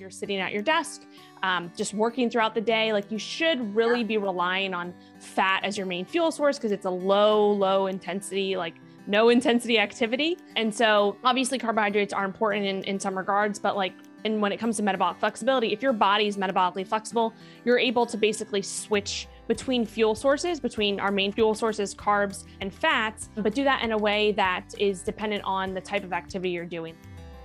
you're sitting at your desk, um, just working throughout the day, like you should really be relying on fat as your main fuel source because it's a low, low intensity, like no intensity activity. And so obviously carbohydrates are important in, in some regards, but like and when it comes to metabolic flexibility, if your body is metabolically flexible, you're able to basically switch between fuel sources, between our main fuel sources, carbs and fats, but do that in a way that is dependent on the type of activity you're doing.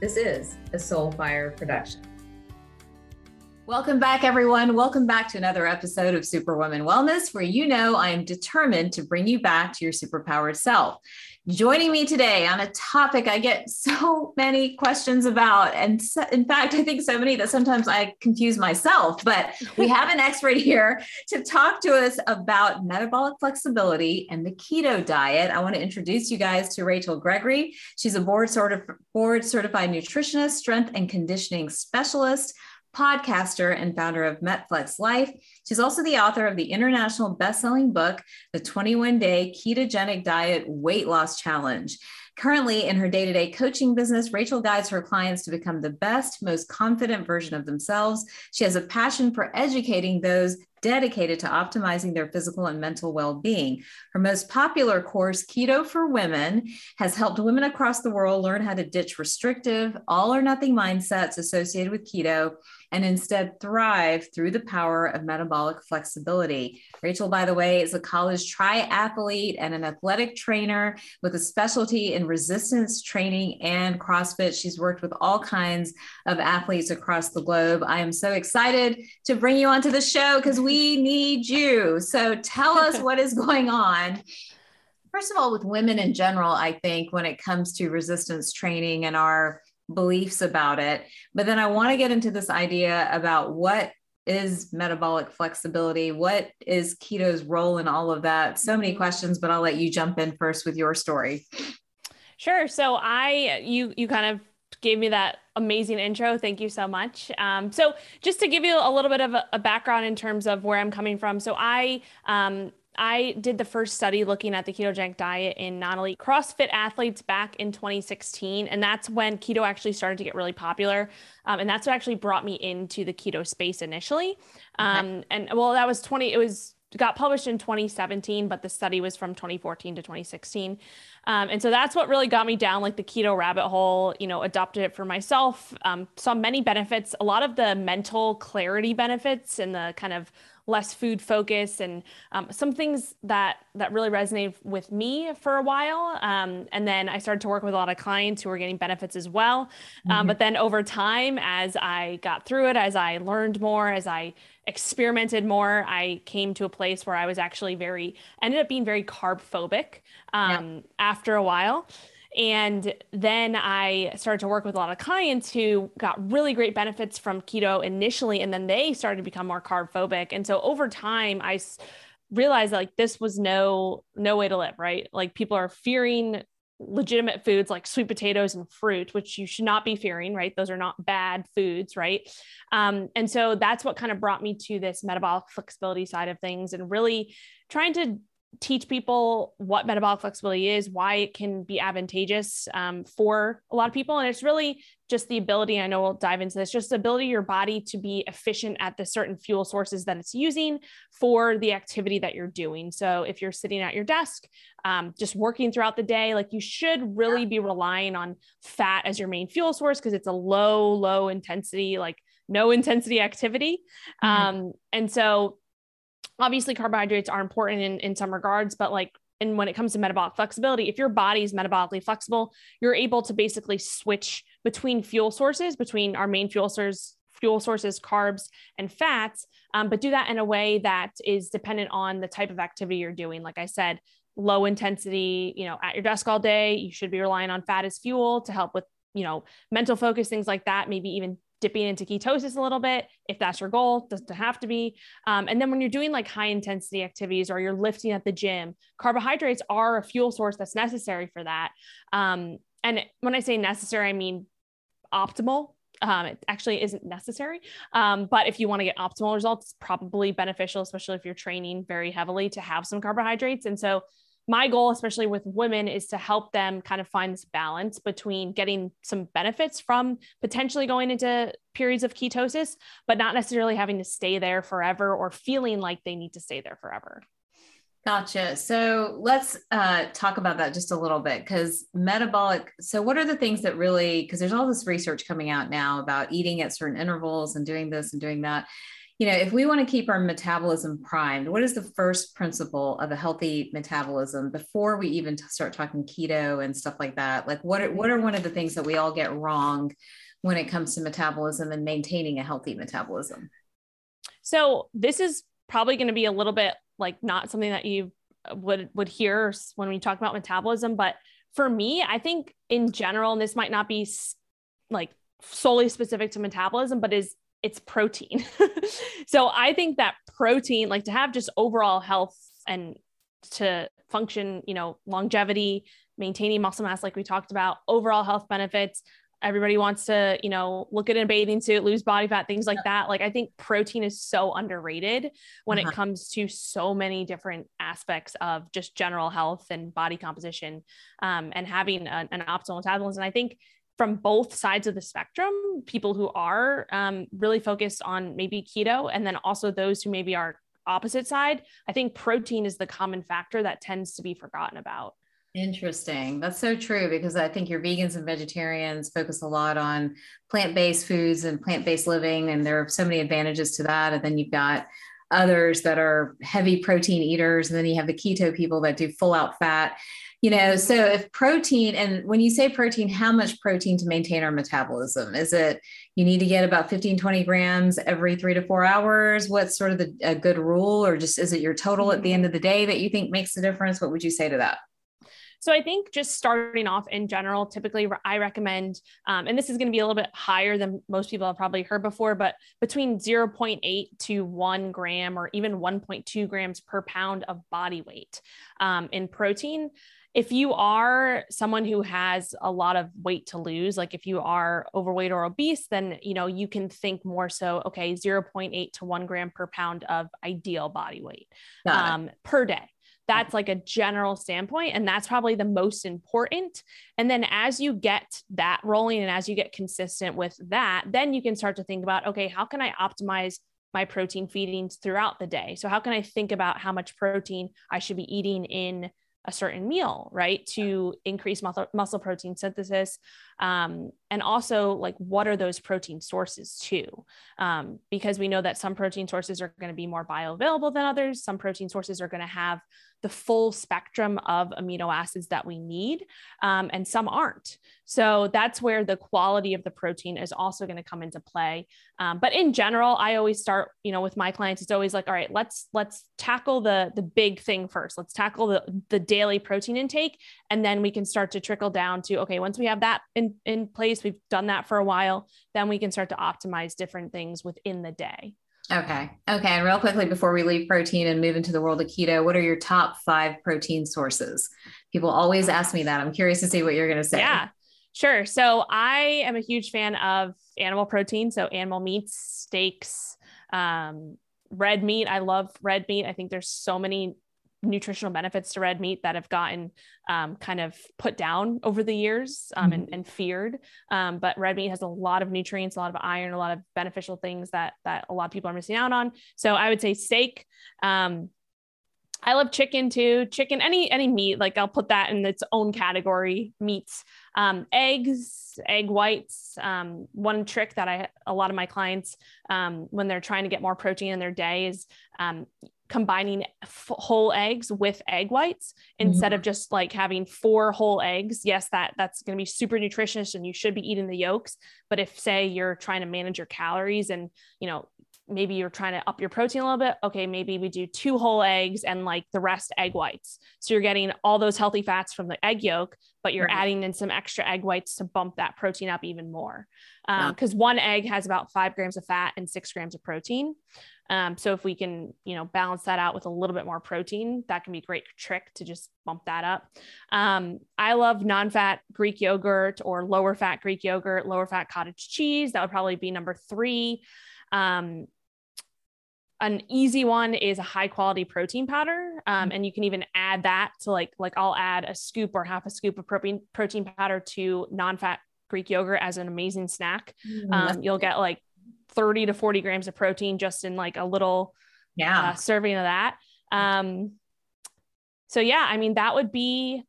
This is a Soulfire production. Welcome back, everyone. Welcome back to another episode of Superwoman Wellness, where you know I am determined to bring you back to your superpowered self. Joining me today on a topic I get so many questions about. And so, in fact, I think so many that sometimes I confuse myself. But we have an expert here to talk to us about metabolic flexibility and the keto diet. I want to introduce you guys to Rachel Gregory. She's a board, sort of board certified nutritionist, strength and conditioning specialist podcaster and founder of Metflex Life. She's also the author of the international best-selling book, The 21-Day Ketogenic Diet Weight Loss Challenge. Currently, in her day to day coaching business, Rachel guides her clients to become the best, most confident version of themselves. She has a passion for educating those dedicated to optimizing their physical and mental well being. Her most popular course, Keto for Women, has helped women across the world learn how to ditch restrictive, all or nothing mindsets associated with keto and instead thrive through the power of metabolic flexibility. Rachel, by the way, is a college triathlete and an athletic trainer with a specialty in resistance training and CrossFit. She's worked with all kinds of athletes across the globe. I am so excited to bring you onto the show because we need you. So tell us what is going on first of all, with women in general, I think when it comes to resistance training and our beliefs about it. But then I want to get into this idea about what is metabolic flexibility? What is keto's role in all of that? So many questions, but I'll let you jump in first with your story. Sure. So I, you, you kind of gave me that amazing intro. Thank you so much. Um, so just to give you a little bit of a, a, background in terms of where I'm coming from. So I um, I did the first study looking at the ketogenic diet in non elite CrossFit athletes back in 2016. And that's when keto actually started to get really popular. Um, and that's what actually brought me into the keto space initially. Um, okay. And well, that was 20, it was got published in 2017, but the study was from 2014 to 2016. Um, and so that's what really got me down like the keto rabbit hole, you know, adopted it for myself, um, saw many benefits, a lot of the mental clarity benefits and the kind of less food focus and um, some things that that really resonated with me for a while um, and then i started to work with a lot of clients who were getting benefits as well um, mm-hmm. but then over time as i got through it as i learned more as i experimented more i came to a place where i was actually very ended up being very carb phobic yeah. Um, after a while and then I started to work with a lot of clients who got really great benefits from keto initially, and then they started to become more carb phobic. And so over time, I realized like this was no no way to live, right? Like people are fearing legitimate foods like sweet potatoes and fruit, which you should not be fearing, right? Those are not bad foods, right? Um, and so that's what kind of brought me to this metabolic flexibility side of things and really trying to teach people what metabolic flexibility is, why it can be advantageous um, for a lot of people. And it's really just the ability, I know we'll dive into this, just the ability of your body to be efficient at the certain fuel sources that it's using for the activity that you're doing. So if you're sitting at your desk, um, just working throughout the day, like you should really be relying on fat as your main fuel source because it's a low, low intensity, like no intensity activity. Mm-hmm. Um, and so obviously carbohydrates are important in, in some regards, but like and when it comes to metabolic flexibility, if your body is metabolically flexible, you're able to basically switch between fuel sources, between our main fuel sources, fuel sources, carbs and fats, um, but do that in a way that is dependent on the type of activity you're doing. Like I said, low intensity, you know, at your desk all day, you should be relying on fat as fuel to help with, you know, mental focus, things like that, maybe even dipping into ketosis a little bit if that's your goal doesn't have to be. Um, and then when you're doing like high intensity activities or you're lifting at the gym carbohydrates are a fuel source that's necessary for that. Um, and when i say necessary i mean optimal. Um, it actually isn't necessary. Um, but if you want to get optimal results probably beneficial especially if you're training very heavily to have some carbohydrates. And so my goal, especially with women, is to help them kind of find this balance between getting some benefits from potentially going into periods of ketosis, but not necessarily having to stay there forever or feeling like they need to stay there forever. Gotcha. So let's uh, talk about that just a little bit because metabolic. So, what are the things that really, because there's all this research coming out now about eating at certain intervals and doing this and doing that you know, if we want to keep our metabolism primed, what is the first principle of a healthy metabolism before we even start talking keto and stuff like that? Like, what are, what are one of the things that we all get wrong when it comes to metabolism and maintaining a healthy metabolism? So, this is probably going to be a little bit like not something that you uh, would would hear when we talk about metabolism, but for me, I think in general, and this might not be like solely specific to metabolism, but is it's protein. so I think that protein, like to have just overall health and to function, you know, longevity, maintaining muscle mass, like we talked about, overall health benefits. Everybody wants to, you know, look at a bathing suit, lose body fat, things like that. Like I think protein is so underrated when uh-huh. it comes to so many different aspects of just general health and body composition, um, and having a, an optimal metabolism. And I think from both sides of the spectrum people who are um, really focused on maybe keto and then also those who maybe are opposite side i think protein is the common factor that tends to be forgotten about Interesting. That's so true because I think your vegans and vegetarians focus a lot on plant based foods and plant based living, and there are so many advantages to that. And then you've got others that are heavy protein eaters, and then you have the keto people that do full out fat you know so if protein and when you say protein how much protein to maintain our metabolism? Is it you need to get about 15 20 grams every three to four hours? What's sort of the, a good rule or just is it your total at the end of the day that you think makes a difference? What would you say to that? So I think just starting off in general, typically I recommend, um, and this is going to be a little bit higher than most people have probably heard before, but between 0.8 to one gram or even 1.2 grams per pound of body weight um, in protein if you are someone who has a lot of weight to lose like if you are overweight or obese then you know you can think more so okay 0.8 to 1 gram per pound of ideal body weight um, per day. That's like a general standpoint and that's probably the most important and then as you get that rolling and as you get consistent with that then you can start to think about okay how can i optimize my protein feedings throughout the day? So how can i think about how much protein i should be eating in a certain meal, right? To increase muscle, muscle protein synthesis. Um, and also, like, what are those protein sources too? Um, because we know that some protein sources are going to be more bioavailable than others. Some protein sources are going to have the full spectrum of amino acids that we need, um, and some aren't. So that's where the quality of the protein is also going to come into play. Um, but in general, I always start, you know, with my clients, it's always like, all right, let's let's tackle the the big thing first. Let's tackle the the daily protein intake, and then we can start to trickle down to okay, once we have that in in place, we've done that for a while, then we can start to optimize different things within the day. Okay. Okay. And real quickly before we leave protein and move into the world of keto, what are your top five protein sources? People always ask me that. I'm curious to see what you're going to say. Yeah, sure. So I am a huge fan of animal protein. So animal meats, steaks, um, red meat. I love red meat. I think there's so many nutritional benefits to red meat that have gotten um, kind of put down over the years um, mm-hmm. and, and, feared. Um, but red meat has a lot of nutrients, a lot of iron, a lot of beneficial things that that a lot of people are missing out on. So I would say steak. Um, I love chicken too. Chicken, any any meat, like I'll put that in its own category. Meats, um, eggs, egg whites. Um, one trick that I a lot of my clients when they're trying to get more protein in their day is combining f- whole eggs with egg whites instead mm-hmm. of just like having four whole eggs yes that that's going to be super nutritious and you should be eating the yolks but if say you're trying to manage your calories and you know maybe you're trying to up your protein a little bit, okay, maybe we do two whole eggs and like the rest egg whites. So you're getting all those healthy fats from the egg yolk, but you're right. adding in some extra egg whites to bump that protein up even more. Because um, one egg has about five grams of fat and six grams of protein. Um, so if we can, you know, balance that out with a little bit more protein, that can be a great trick to just bump that up. Um, I love non-fat Greek yogurt or lower fat Greek yogurt, lower fat cottage cheese. That would probably be number three. Um, an easy one is a high quality protein powder um, and you can even add that to like like i'll add a scoop or half a scoop of protein protein powder to non-fat greek yogurt as an amazing snack. Mm, um, you'll get like 30 to 40 grams of protein just in like a little yeah. uh, serving of that. Um, so yeah i mean that would be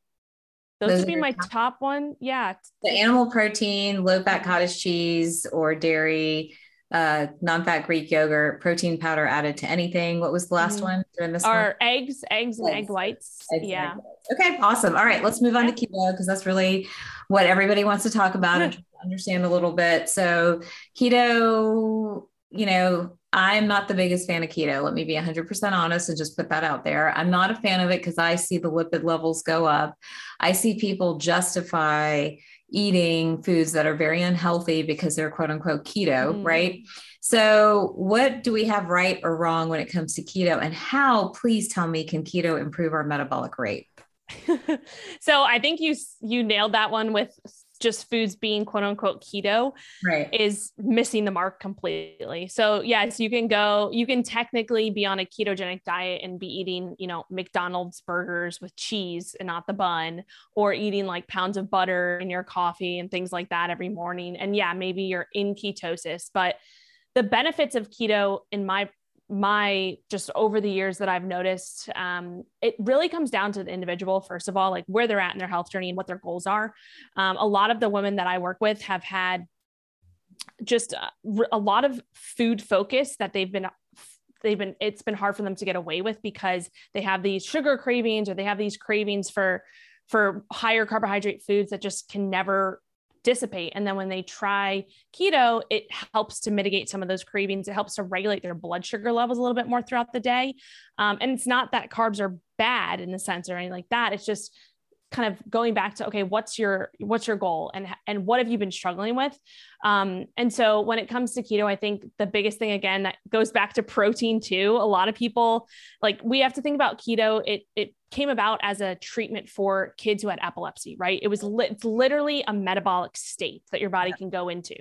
those, those would be my top. top one. Yeah. The animal protein low fat cottage cheese or dairy uh, non-fat Greek yogurt, protein powder added to anything. What was the last mm. one during this? Our eggs, eggs, and egg whites. Eggs yeah. Egg whites. Okay, awesome. All right, let's move on to keto because that's really what everybody wants to talk about and understand a little bit. So keto, you know, I'm not the biggest fan of keto. Let me be 100% honest and just put that out there. I'm not a fan of it because I see the lipid levels go up. I see people justify eating foods that are very unhealthy because they're quote unquote keto, mm. right? So, what do we have right or wrong when it comes to keto? And how, please tell me, can keto improve our metabolic rate? so, I think you you nailed that one with just foods being quote unquote keto right. is missing the mark completely. So yes, you can go, you can technically be on a ketogenic diet and be eating, you know, McDonald's burgers with cheese and not the bun, or eating like pounds of butter in your coffee and things like that every morning. And yeah, maybe you're in ketosis, but the benefits of keto in my my just over the years that I've noticed, um, it really comes down to the individual, first of all, like where they're at in their health journey and what their goals are. Um, a lot of the women that I work with have had just a, uh, a lot of food focus that they've been they've been it's been hard for them to get away with because they have these sugar cravings or they have these cravings for for higher carbohydrate foods that just can never dissipate. And then when they try keto, it helps to mitigate some of those cravings. It helps to regulate their blood sugar levels a little bit more throughout the day. Um, and it's not that carbs are bad in the sense or anything like that. It's just kind of going back to okay what's your what's your goal and and what have you been struggling with? Um, and so when it comes to keto i think the biggest thing again that goes back to protein too. A lot of people like we have to think about keto. It it came about as a treatment for kids who had epilepsy right? It was li- it's literally a metabolic state that your body can go into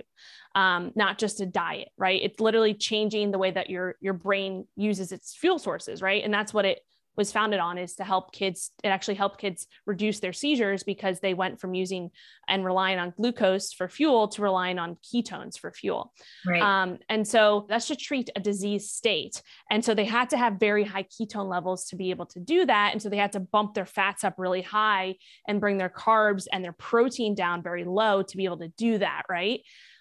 um, not just a diet right? It's literally changing the way that your your brain uses its fuel sources right? And that's what it was founded on is to help kids it actually helped kids reduce their seizures because they went from using and relying on glucose for fuel to relying on ketones for fuel. Right. um, and so that's to treat a disease state. And so they had to have very high ketone levels to be able to do that. And so they had to bump their fats up really high and bring their carbs and their protein down very low to be able to do that right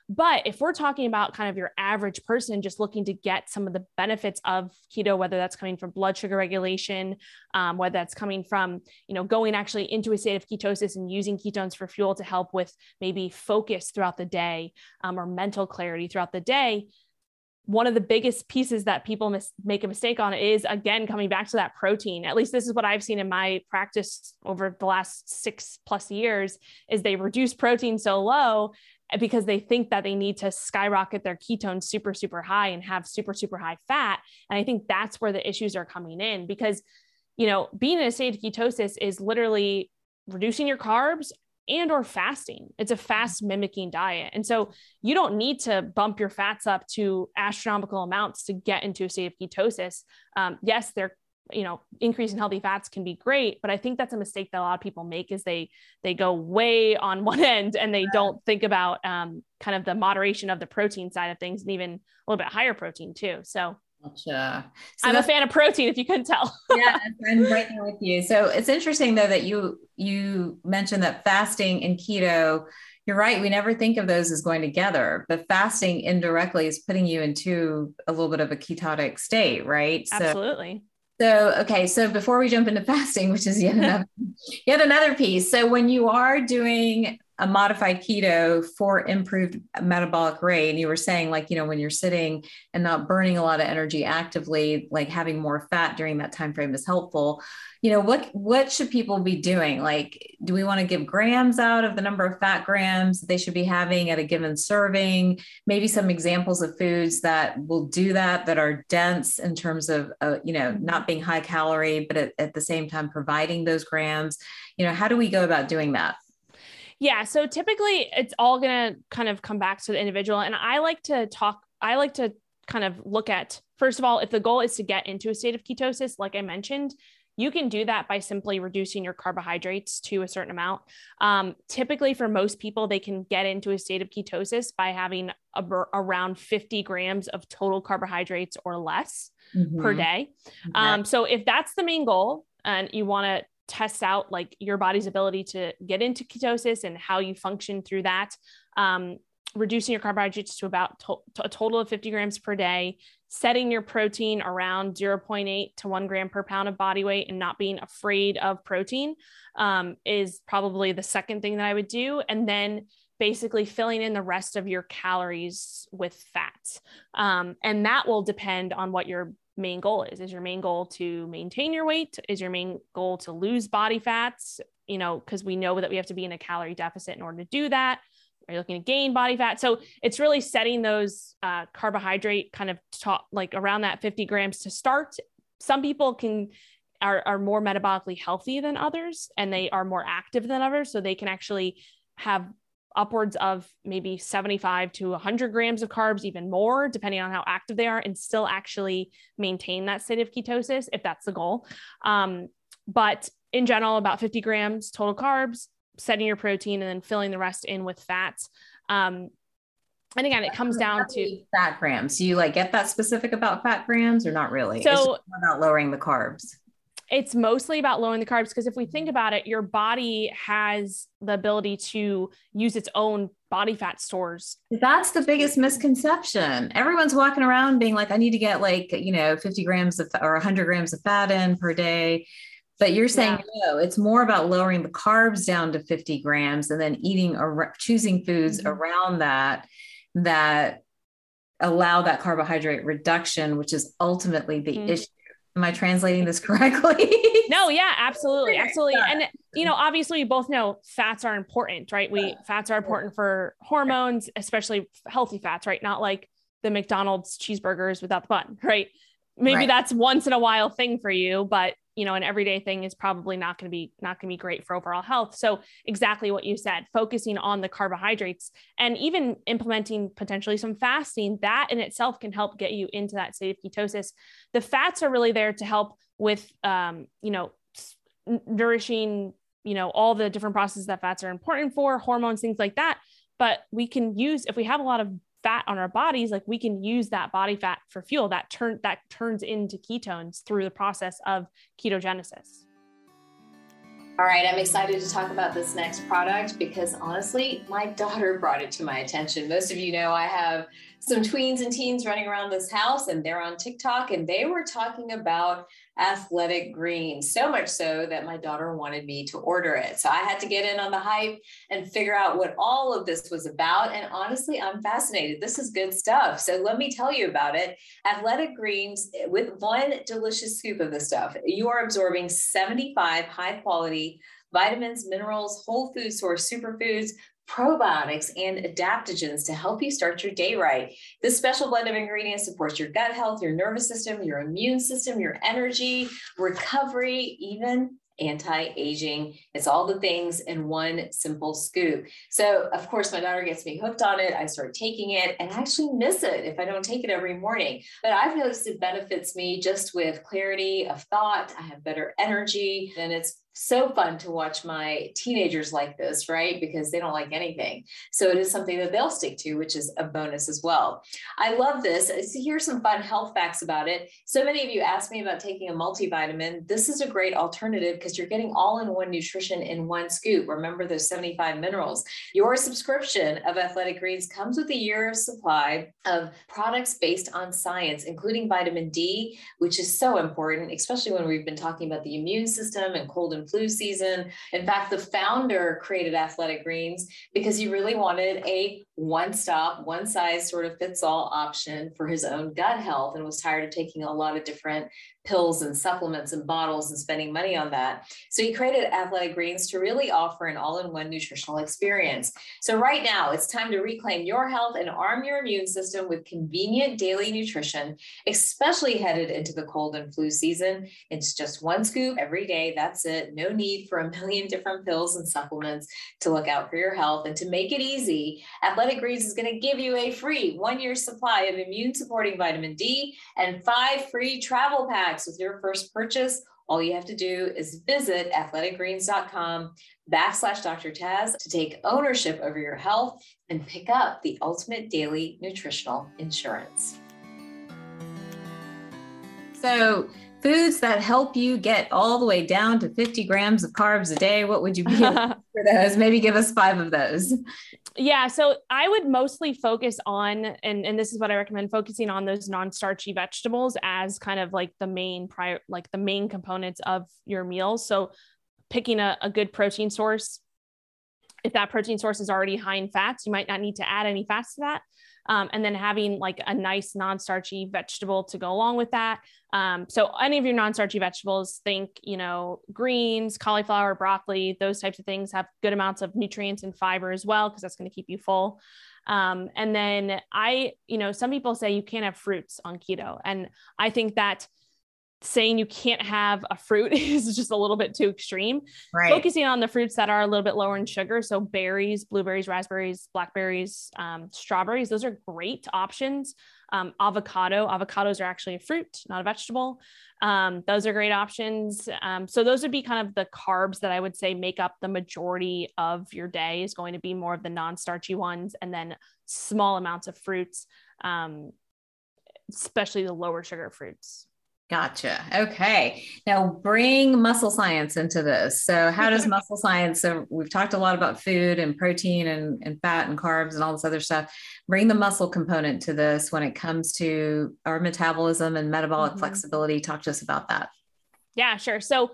but if we're talking about kind of your average person just looking to get some of the benefits of keto, whether that's coming from blood sugar regulation, um, whether that's coming from, you know, going actually into a state of ketosis and using ketones for fuel to help with maybe focus throughout the day um, or mental clarity throughout the day, one of the biggest pieces that people mis- make a mistake on is again coming back to that protein. At least this is what i've seen in my practice over the last six plus years is they reduce protein so low because they think that they need to skyrocket their ketones super super high and have super super high fat. And i think that's where the issues are coming in because you know being in a state of ketosis is literally reducing your carbs and or fasting. It's a fast mimicking diet. And so you don't need to bump your fats up to astronomical amounts to get into a state of ketosis. Um, yes there you know increase in healthy fats can be great but i think that's a mistake that a lot of people make is they they go way on one end and they don't think about um, kind of the moderation of the protein side of things and even a little bit higher protein too so Gotcha. So I'm a fan of protein, if you couldn't tell. yeah, I'm right there with you. So it's interesting though that you you mentioned that fasting and keto. You're right. We never think of those as going together, but fasting indirectly is putting you into a little bit of a ketotic state, right? Absolutely. So, okay. So before we jump into fasting, which is yet another, yet another piece. So when you are doing a modified keto for improved metabolic rate. And you were saying like you know when you're sitting and not burning a lot of energy actively like having more fat during that time frame is helpful. You know what what should people be doing? Like do we want to give grams out of the number of fat grams they should be having at a given serving? Maybe some examples of foods that will do that that are dense in terms of uh, you know not being high calorie but at, at the same time providing those grams. You know how do we go about doing that yeah. So typically it's all going to kind of come back to the individual. And I like to talk, I like to kind of look at, first of all, if the goal is to get into a state of ketosis, like I mentioned, you can do that by simply reducing your carbohydrates to a certain amount. Um, typically, for most people, they can get into a state of ketosis by having a, around 50 grams of total carbohydrates or less mm-hmm. per day. Um, so, if that's the main goal and you want to test out like your body's ability to get into ketosis and how you function through that. Um, reducing your carbohydrates to about to- to a total of 50 grams per day, setting your protein around 0.8 to 1 gram per pound of body weight, and not being afraid of protein um, is probably the second thing that I would do. And then basically filling in the rest of your calories with fat. Um, and that will depend on what your main goal is. Is your main goal to maintain your weight? Is your main goal to lose body fats? You know, because we know that we have to be in a calorie deficit in order to do that. Are you looking to gain body fat? So it's really setting those uh, carbohydrate kind of top, like around that 50 grams to start. Some people can are, are more metabolically healthy than others and they are more active than others. So they can actually have upwards of maybe 75 to 100 grams of carbs, even more, depending on how active they are, and still actually maintain that state of ketosis if that's the goal. Um, but in general, about 50 grams total carbs, setting your protein, and then filling the rest in with fats. Um, and again, it comes down to fat grams. Do you like get that specific about fat grams or not really? So about lowering the carbs it's mostly about lowering the carbs because if we think about it, your body has the ability to use its own body fat stores. That's the biggest misconception. Everyone's walking around being like, I need to get like, you know, 50 grams of or 100 grams of fat in per day. But you're saying yeah. no, it's more about lowering the carbs down to 50 grams and then eating or choosing foods mm-hmm. around that that allow that carbohydrate reduction, which is ultimately the mm-hmm. issue Am I translating this correctly? no, yeah, absolutely. Absolutely. And you know, obviously we both know fats are important, right? We fats are important for hormones, especially healthy fats, right? Not like the McDonald's cheeseburgers without the bun, right? Maybe right. that's once in a while thing for you, but you know an everyday thing is probably not going to be not going to be great for overall health. So exactly what you said focusing on the carbohydrates and even implementing potentially some fasting that in itself can help get you into that state of ketosis. The fats are really there to help with um, you know nourishing you know all the different processes that fats are important for hormones things like that. But we can use if we have a lot of fat on our bodies like we can use that body fat for fuel that turn that turns into ketones through the process of ketogenesis. All right i'm excited to talk about this next product because honestly my daughter brought it to my attention. Most of you know i have some tweens and teens running around this house and they're on tiktok and they were talking about athletic greens, so much so that my daughter wanted me to order it. So I had to get in on the hype and figure out what all of this was about. And honestly, I'm fascinated. This is good stuff. So let me tell you about it. Athletic greens, with one delicious scoop of this stuff, you are absorbing 75 high quality vitamins, minerals, whole food source superfoods, probiotics, and adaptogens to help you start your day right. This special blend of ingredients supports your gut health, your nervous system, your immune system, your energy, recovery, even anti-aging. It's all the things in one simple scoop. So of course my daughter gets me hooked on it. I start taking it and I actually miss it if I don't take it every morning. But I've noticed it benefits me just with clarity of thought. I have better energy and it's so fun to watch my teenagers like this, right? Because they don't like anything. So it is something that they'll stick to, which is a bonus as well. I love this. Uh, so here's some fun health facts about it. So many of you asked me about taking a multivitamin. This is a great alternative because you're getting all in one nutrition in one scoop. Remember those 75 minerals. Your subscription of Athletic Greens comes with a year of supply of products based on science, including vitamin D, which is so important, especially when we've been talking about the immune system and cold and flu season. In fact, the founder created Athletic Greens because he really wanted a one stop, one size sort of fits all option for his own gut health and was tired of taking a lot of different pills and supplements and bottles and spending money on that. So he created Athletic Greens to really offer an all in one nutritional experience. So, right now, it's time to reclaim your health and arm your immune system with convenient daily nutrition, especially headed into the cold and flu season. It's just one scoop every day. That's it. No need for a million different pills and supplements to look out for your health. And to make it easy, Athletic Greens is going to give you a free one year supply of immune supporting vitamin D and five free travel packs with your first purchase, all you have to do is visit athleticgreens.com backslash Dr. Taz to take ownership over your health and pick up the ultimate daily nutritional insurance. So, foods that help you get all the way down to 50 grams of carbs a day, what would you be for those? Maybe give us five of those. Yeah, so I would mostly focus on, and and this is what I recommend, focusing on those non-starchy vegetables as kind of like the main prior, like the main components of your meals. So picking a, a good protein source. If that protein source is already high in fats, you might not need to add any fats to that um, and then having like a nice non-starchy vegetable to go along with that. Um, so any of your non-starchy vegetables, think you know greens, cauliflower, broccoli, those types of things have good amounts of nutrients and fiber as well because that's going to keep you full. Um, and then I, you know, some people say you can't have fruits on keto, and I think that saying you can't have a fruit is just a little bit too extreme. Right. Focusing on the fruits that are a little bit lower in sugar. So berries, blueberries, raspberries, blackberries, um, strawberries, those are great options. Um, avocado, avocados are actually a fruit, not a vegetable. Um, those are great options. Um, so those would be kind of the carbs that I would say make up the majority of your day is going to be more of the non-starchy ones and then small amounts of fruits, um, especially the lower sugar fruits. Gotcha. Okay. Now bring muscle science into this. So, how does muscle science? So, we've talked a lot about food and protein and, and fat and carbs and all this other stuff. Bring the muscle component to this when it comes to our metabolism and metabolic mm-hmm. flexibility. Talk to us about that. Yeah, sure. So,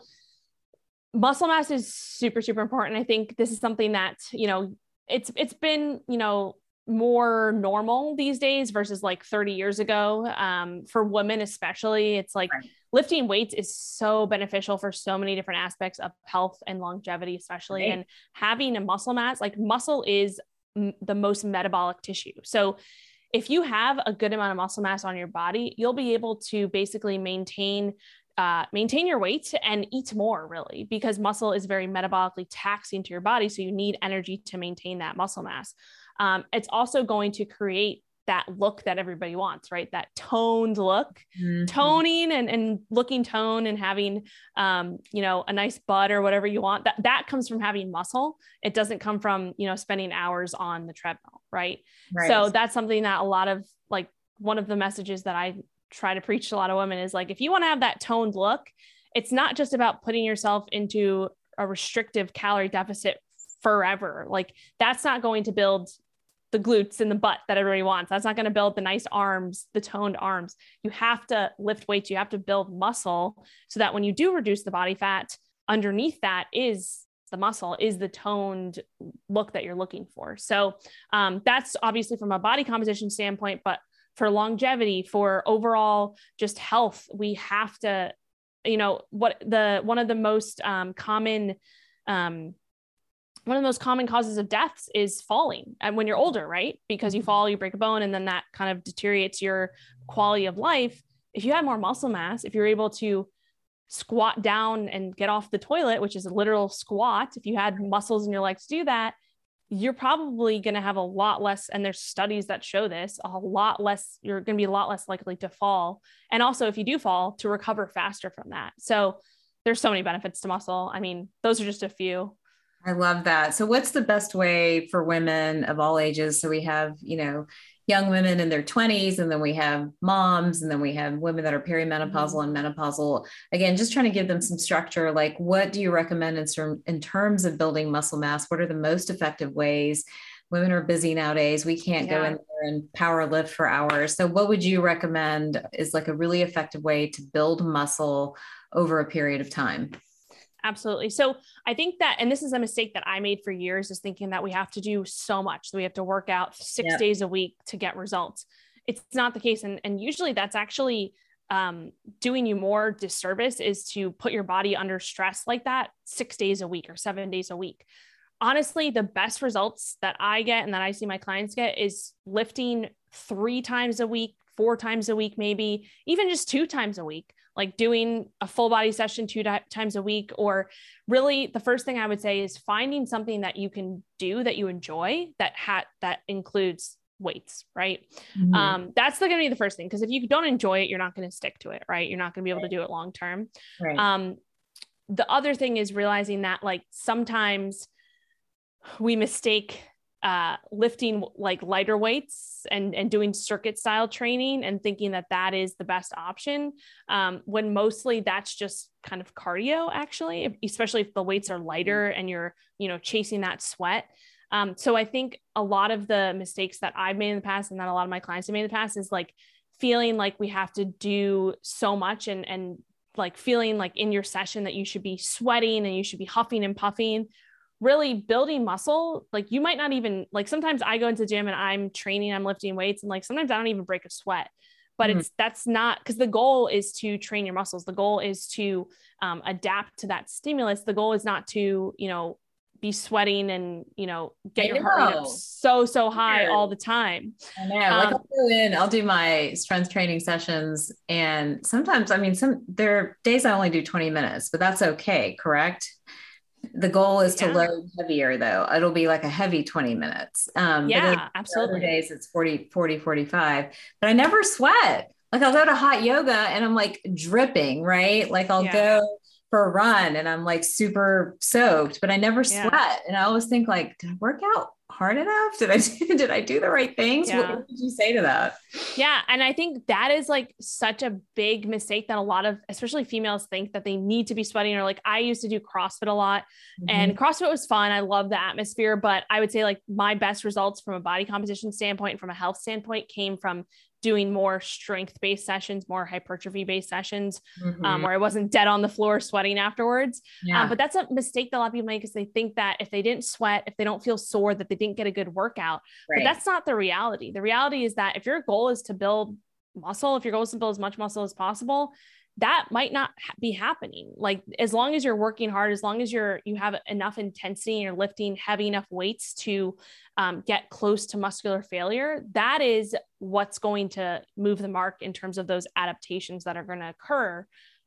muscle mass is super, super important. I think this is something that, you know, it's it's been, you know, more normal these days versus like 30 years ago. Um, for women, especially, it's like right. lifting weights is so beneficial for so many different aspects of health and longevity, especially. Right. And having a muscle mass, like muscle is m- the most metabolic tissue. So if you have a good amount of muscle mass on your body, you'll be able to basically maintain uh, maintain your weight and eat more really because muscle is very metabolically taxing to your body so you need energy to maintain that muscle mass um, it's also going to create that look that everybody wants, right? That toned look, mm-hmm. toning and, and looking tone and having, um, you know, a nice butt or whatever you want. That that comes from having muscle. It doesn't come from you know spending hours on the treadmill, right? right? So that's something that a lot of like one of the messages that I try to preach to a lot of women is like if you want to have that toned look, it's not just about putting yourself into a restrictive calorie deficit forever. Like that's not going to build the glutes and the butt that everybody wants. That's not going to build the nice arms, the toned arms. You have to lift weights, you have to build muscle so that when you do reduce the body fat, underneath that is the muscle, is the toned look that you're looking for. So um, that's obviously from a body composition standpoint, but for longevity, for overall just health, we have to, you know, what the one of the most um, common um, one of the most common causes of deaths is falling and when you're older right? Because you mm-hmm. fall you break a bone and then that kind of deteriorates your quality of life. If you have more muscle mass if you're able to squat down and get off the toilet which is a literal squat if you had muscles in your legs to do that you're probably going to have a lot less and there's studies that show this a lot less you're going to be a lot less likely to fall. And also if you do fall to recover faster from that. So there's so many benefits to muscle. I mean those are just a few I love that. So, what's the best way for women of all ages? So, we have, you know, young women in their 20s, and then we have moms, and then we have women that are perimenopausal mm-hmm. and menopausal. Again, just trying to give them some structure. Like, what do you recommend in, term, in terms of building muscle mass? What are the most effective ways? Women are busy nowadays. We can't yeah. go in there and power lift for hours. So, what would you recommend is like a really effective way to build muscle over a period of time? Absolutely. So I think that, and this is a mistake that I made for years, is thinking that we have to do so much. that we have to work out six days a week to get results. It's not the case, and and usually that's actually um, doing you more disservice is to put your body under stress like that six days a week or seven days a week. Honestly, the best results that I get and that I see my clients get is lifting three times a week, four times a week, maybe even just two times a week, like doing a full body session two times a week. Or really, the first thing I would say is finding something that you can do that you enjoy that hat that includes weights, right? Mm-hmm. Um, that's going to be the first thing because if you don't enjoy it, you're not going to stick to it, right? You're not going to be able to do it long term. Right. Um, the other thing is realizing that like sometimes we mistake uh, lifting like lighter weights and and doing circuit style training and thinking that that is the best option um, when mostly that's just kind of cardio actually especially if the weights are lighter and you're you know chasing that sweat. Um, so I think a lot of the mistakes that I've made in the past and that a lot of my clients have made in the past is like feeling like we have to do so much and and like feeling like in your session that you should be sweating and you should be huffing and puffing really building muscle like you might not even like sometimes i go into the gym and i'm training i'm lifting weights and like sometimes i don't even break a sweat but mm-hmm. it's that's not because the goal is to train your muscles the goal is to um, adapt to that stimulus the goal is not to you know be sweating and you know get your heart rate up so so high all the time. I know. Like um, I'll go in, I'll do my strength training sessions, and sometimes I mean some there are days I only do 20 minutes, but that's okay, correct? The goal is to yeah. load heavier though. It'll be like a heavy 20 minutes. Um, yeah, absolutely. days it's 40, 40, 45, but I never sweat. Like I'll go to hot yoga and I'm like dripping, right? Like I'll yeah. go for a run and I'm like super soaked, but I never sweat. Yeah. And I always think like, did I work out hard enough? Did I do, did I do the right things? Yeah. What did you say to that? Yeah, and I think that is like such a big mistake that a lot of especially females think that they need to be sweating or like I used to do CrossFit a lot mm-hmm. and CrossFit was fun. I love the atmosphere, but I would say like my best results from a body composition standpoint from a health standpoint came from doing more strength based sessions, more hypertrophy based sessions, um, mm-hmm. um, where I wasn't dead on the floor sweating afterwards. Yeah. Um, but that's a mistake that a lot of people make because they think that if they didn't sweat, if they don't feel sore, that they didn't get a good workout. Right. But that's not the reality. The reality is that if your goal is to build muscle, if your goal is to build as much muscle as possible, that might not be happening like as long as you're working hard as long as you're you have enough intensity and you're lifting heavy enough weights to um, get close to muscular failure that is what's going to move the mark in terms of those adaptations that are going to occur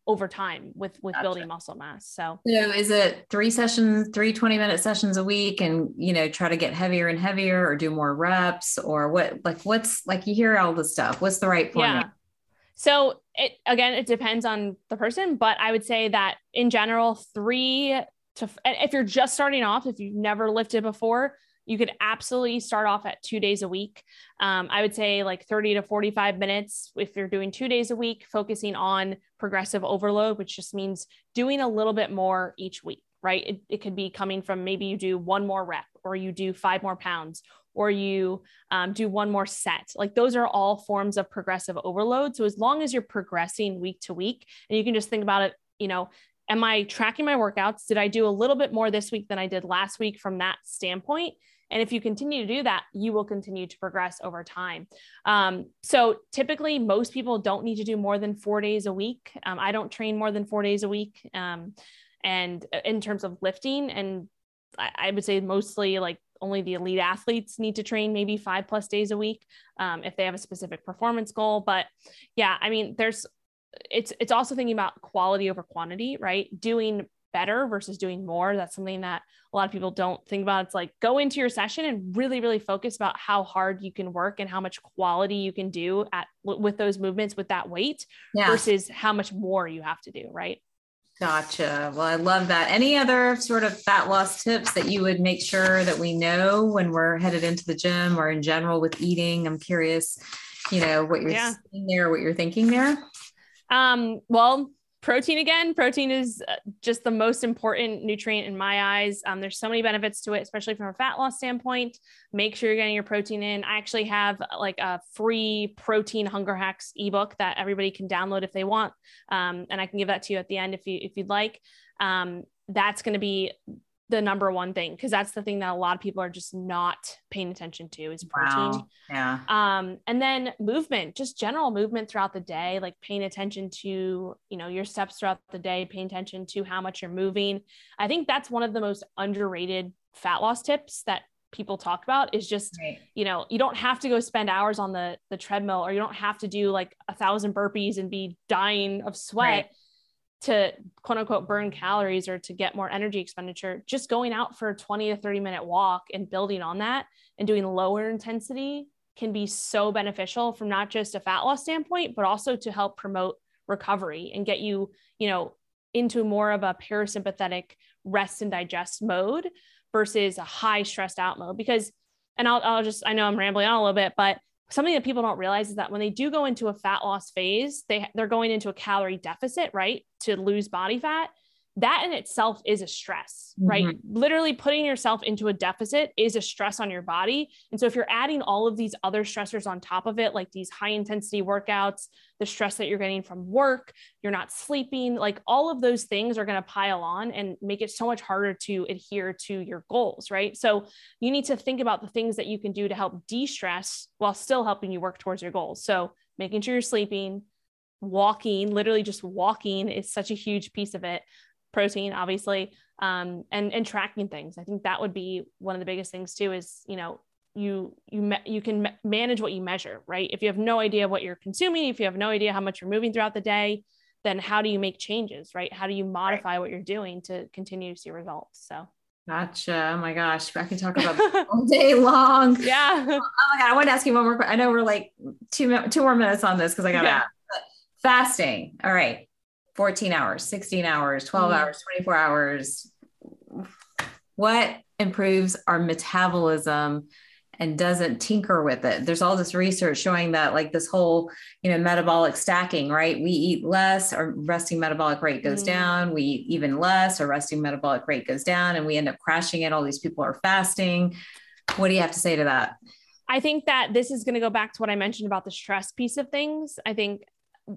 over time with with gotcha. building muscle mass so so is it three sessions three 20 minute sessions a week and you know try to get heavier and heavier or do more reps or what like what's like you hear all the stuff what's the right formula yeah. So it again, it depends on the person, but I would say that in general, three to if you're just starting off, if you've never lifted before, you could absolutely start off at two days a week. Um, I would say like 30 to 45 minutes if you're doing two days a week, focusing on progressive overload, which just means doing a little bit more each week, right? It, it could be coming from maybe you do one more rep or you do five more pounds or you um, do one more set. Like those are all forms of progressive overload. So as long as you're progressing week to week, and you can just think about it, you know, am I tracking my workouts? Did I do a little bit more this week than I did last week from that standpoint? And if you continue to do that, you will continue to progress over time. Um, so typically, most people don't need to do more than four days a week. Um, I don't train more than four days a week. Um, and uh, in terms of lifting, and I, I would say mostly like only the elite athletes need to train maybe five plus days a week um, if they have a specific performance goal. But yeah, I mean, there's it's it's also thinking about quality over quantity, right? Doing better versus doing more. That's something that a lot of people don't think about. It's like go into your session and really, really focus about how hard you can work and how much quality you can do at with those movements with that weight yeah. versus how much more you have to do, right? Gotcha. Well, I love that. Any other sort of fat loss tips that you would make sure that we know when we're headed into the gym or in general with eating? I'm curious, you know, what you're yeah. seeing there, what you're thinking there. Um, well, protein again. Protein is uh, just the most important nutrient in my eyes. Um, there's so many benefits to it especially from a fat loss standpoint. Make sure you're getting your protein in. I actually have uh, like a free protein hunger hacks ebook that everybody can download if they want. Um, and i can give that to you at the end if you if you'd like. Um, that's going to be the number one thing because that's the thing that a lot of people are just not paying attention to is protein. Wow. Yeah. Um, and then movement, just general movement throughout the day, like paying attention to, you know, your steps throughout the day, paying attention to how much you're moving. I think that's one of the most underrated fat loss tips that people talk about is just right. you know you don't have to go spend hours on the the treadmill or you don't have to do like a thousand burpees and be dying of sweat right to quote unquote burn calories or to get more energy expenditure, just going out for a 20 to 30 minute walk and building on that and doing lower intensity can be so beneficial from not just a fat loss standpoint, but also to help promote recovery and get you, you know, into more of a parasympathetic rest and digest mode versus a high stressed out mode. Because, and I'll, I'll just, I know I'm rambling on a little bit, but something that people don't realize is that when they do go into a fat loss phase, they they're going into a calorie deficit, right? To lose body fat that in itself is a stress, right? Mm-hmm. Literally putting yourself into a deficit is a stress on your body. And so if you're adding all of these other stressors on top of it, like these high intensity workouts, the stress that you're getting from work, you're not sleeping, like all of those things are going to pile on and make it so much harder to adhere to your goals, right? So you need to think about the things that you can do to help de-stress while still helping you work towards your goals. So making sure you're sleeping, walking, literally just walking is such a huge piece of it protein, obviously, um, and and tracking things. I think that would be one of the biggest things too. Is you know you you me- you can me- manage what you measure, right? If you have no idea what you're consuming, if you have no idea how much you're moving throughout the day, then how do you make changes, right? How do you modify right. what you're doing to continue to see results? So. Gotcha. Oh my gosh. I can talk about all day long. Yeah. Oh my God. I want to ask you one more. question. I know we're like two, two more minutes on this because I got to yeah. Fasting. All right. 14 hours, 16 hours, 12 mm hours, 24 hours. What improves our metabolism and doesn't tinker with it? There's all this research showing that, like this whole, you know, metabolic stacking, right? We eat less, our resting metabolic rate goes mm down. We eat even less, our resting metabolic rate goes down, and we end up crashing it. All these people are fasting. What do you have to say to that? I think that this is going to go back to what I mentioned about the stress piece of things. I think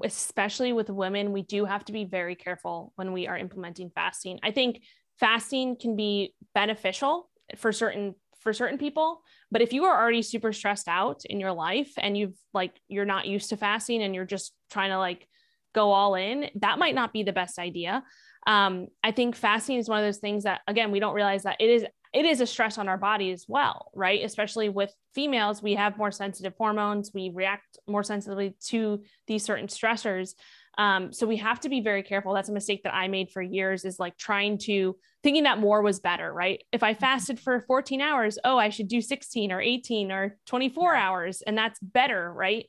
especially with women, we do have to be very careful when we are implementing fasting. I think fasting can be beneficial for certain for certain people but if you are already super stressed out in your life and you've like you're not used to fasting and you're just trying to like go all in that might not be the best idea um, i think fasting is one of those things that again we don't realize that it is it is a stress on our body as well, right? Especially with females, we have more sensitive hormones, we react more sensitively to these certain stressors. Um, so we have to be very careful. That's a mistake that I made for years is like trying to thinking that more was better, right? If I fasted for 14 hours, oh, I should do 16 or 18 or 24 hours, and that's better, right?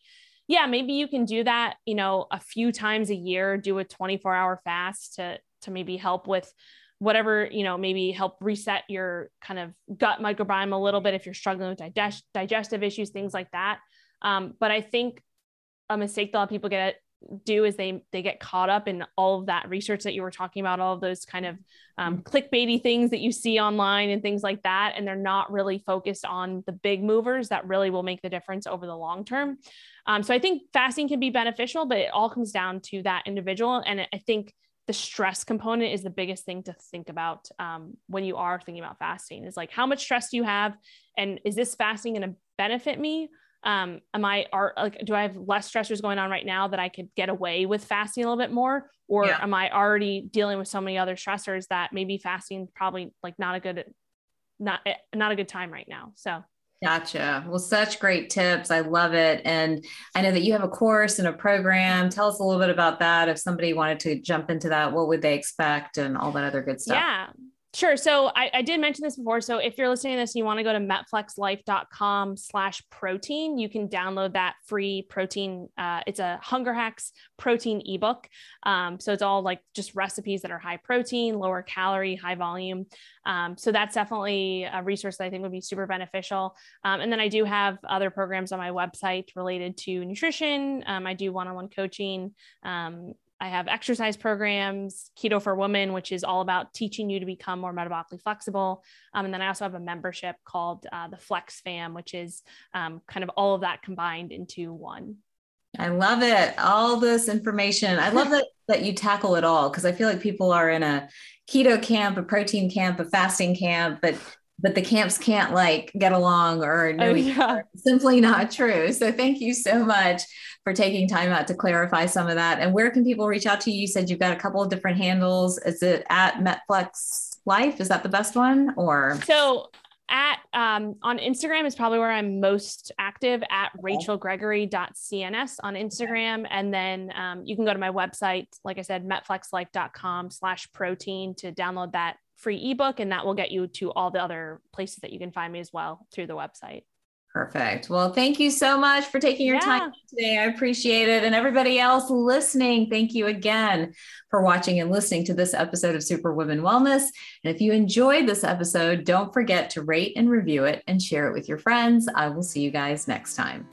Yeah, maybe you can do that, you know, a few times a year, do a 24 hour fast to to maybe help with whatever you know maybe help reset your kind of gut microbiome a little bit if you're struggling with digest- digestive issues things like that um, but i think a mistake that a lot of people get do is they they get caught up in all of that research that you were talking about all of those kind of um, mm-hmm. clickbaity things that you see online and things like that and they're not really focused on the big movers that really will make the difference over the long term um, so i think fasting can be beneficial but it all comes down to that individual and i think the stress component is the biggest thing to think about um, when you are thinking about fasting is like how much stress do you have? And is this fasting going to benefit me? Um, am i are like do i have less stressors going on right now that i could get away with fasting a little bit more? Or yeah. am i already dealing with so many other stressors that maybe fasting probably like not a good not not a good time right now? So Gotcha. Well, such great tips. I love it. And I know that you have a course and a program. Tell us a little bit about that. If somebody wanted to jump into that, what would they expect and all that other good stuff? Yeah. Sure. So I, I, did mention this before. So if you're listening to this and you want to go to metflexlife.com slash protein, you can download that free protein. Uh, it's a Hunger Hacks protein ebook. Um, so it's all like just recipes that are high protein, lower calorie, high volume. Um, so that's definitely a resource that I think would be super beneficial. Um, and then I do have other programs on my website related to nutrition. Um, I do one-on-one coaching um, I have exercise programs, Keto for Women, which is all about teaching you to become more metabolically flexible. Um, and then I also have a membership called uh, the Flex Fam, which is um, kind of all of that combined into one. I love it. All this information. I love that that you tackle it all because I feel like people are in a keto camp, a protein camp, a fasting camp, but but the camps can't like get along or no, oh, yeah. simply not true. So thank you so much for taking time out to clarify some of that. And where can people reach out to you? You said you've got a couple of different handles. Is it at Metflex Life? Is that the best one or so at um, on Instagram is probably where I'm most active at rachelgregory.cns on Instagram. And then um, you can go to my website, like I said, metflexlife.com slash protein to download that free ebook. And that will get you to all the other places that you can find me as well through the website. Perfect. Well, thank you so much for taking your yeah. time today. I appreciate it. And everybody else listening, thank you again for watching and listening to this episode of Super Women Wellness. And if you enjoyed this episode, don't forget to rate and review it and share it with your friends. I will see you guys next time.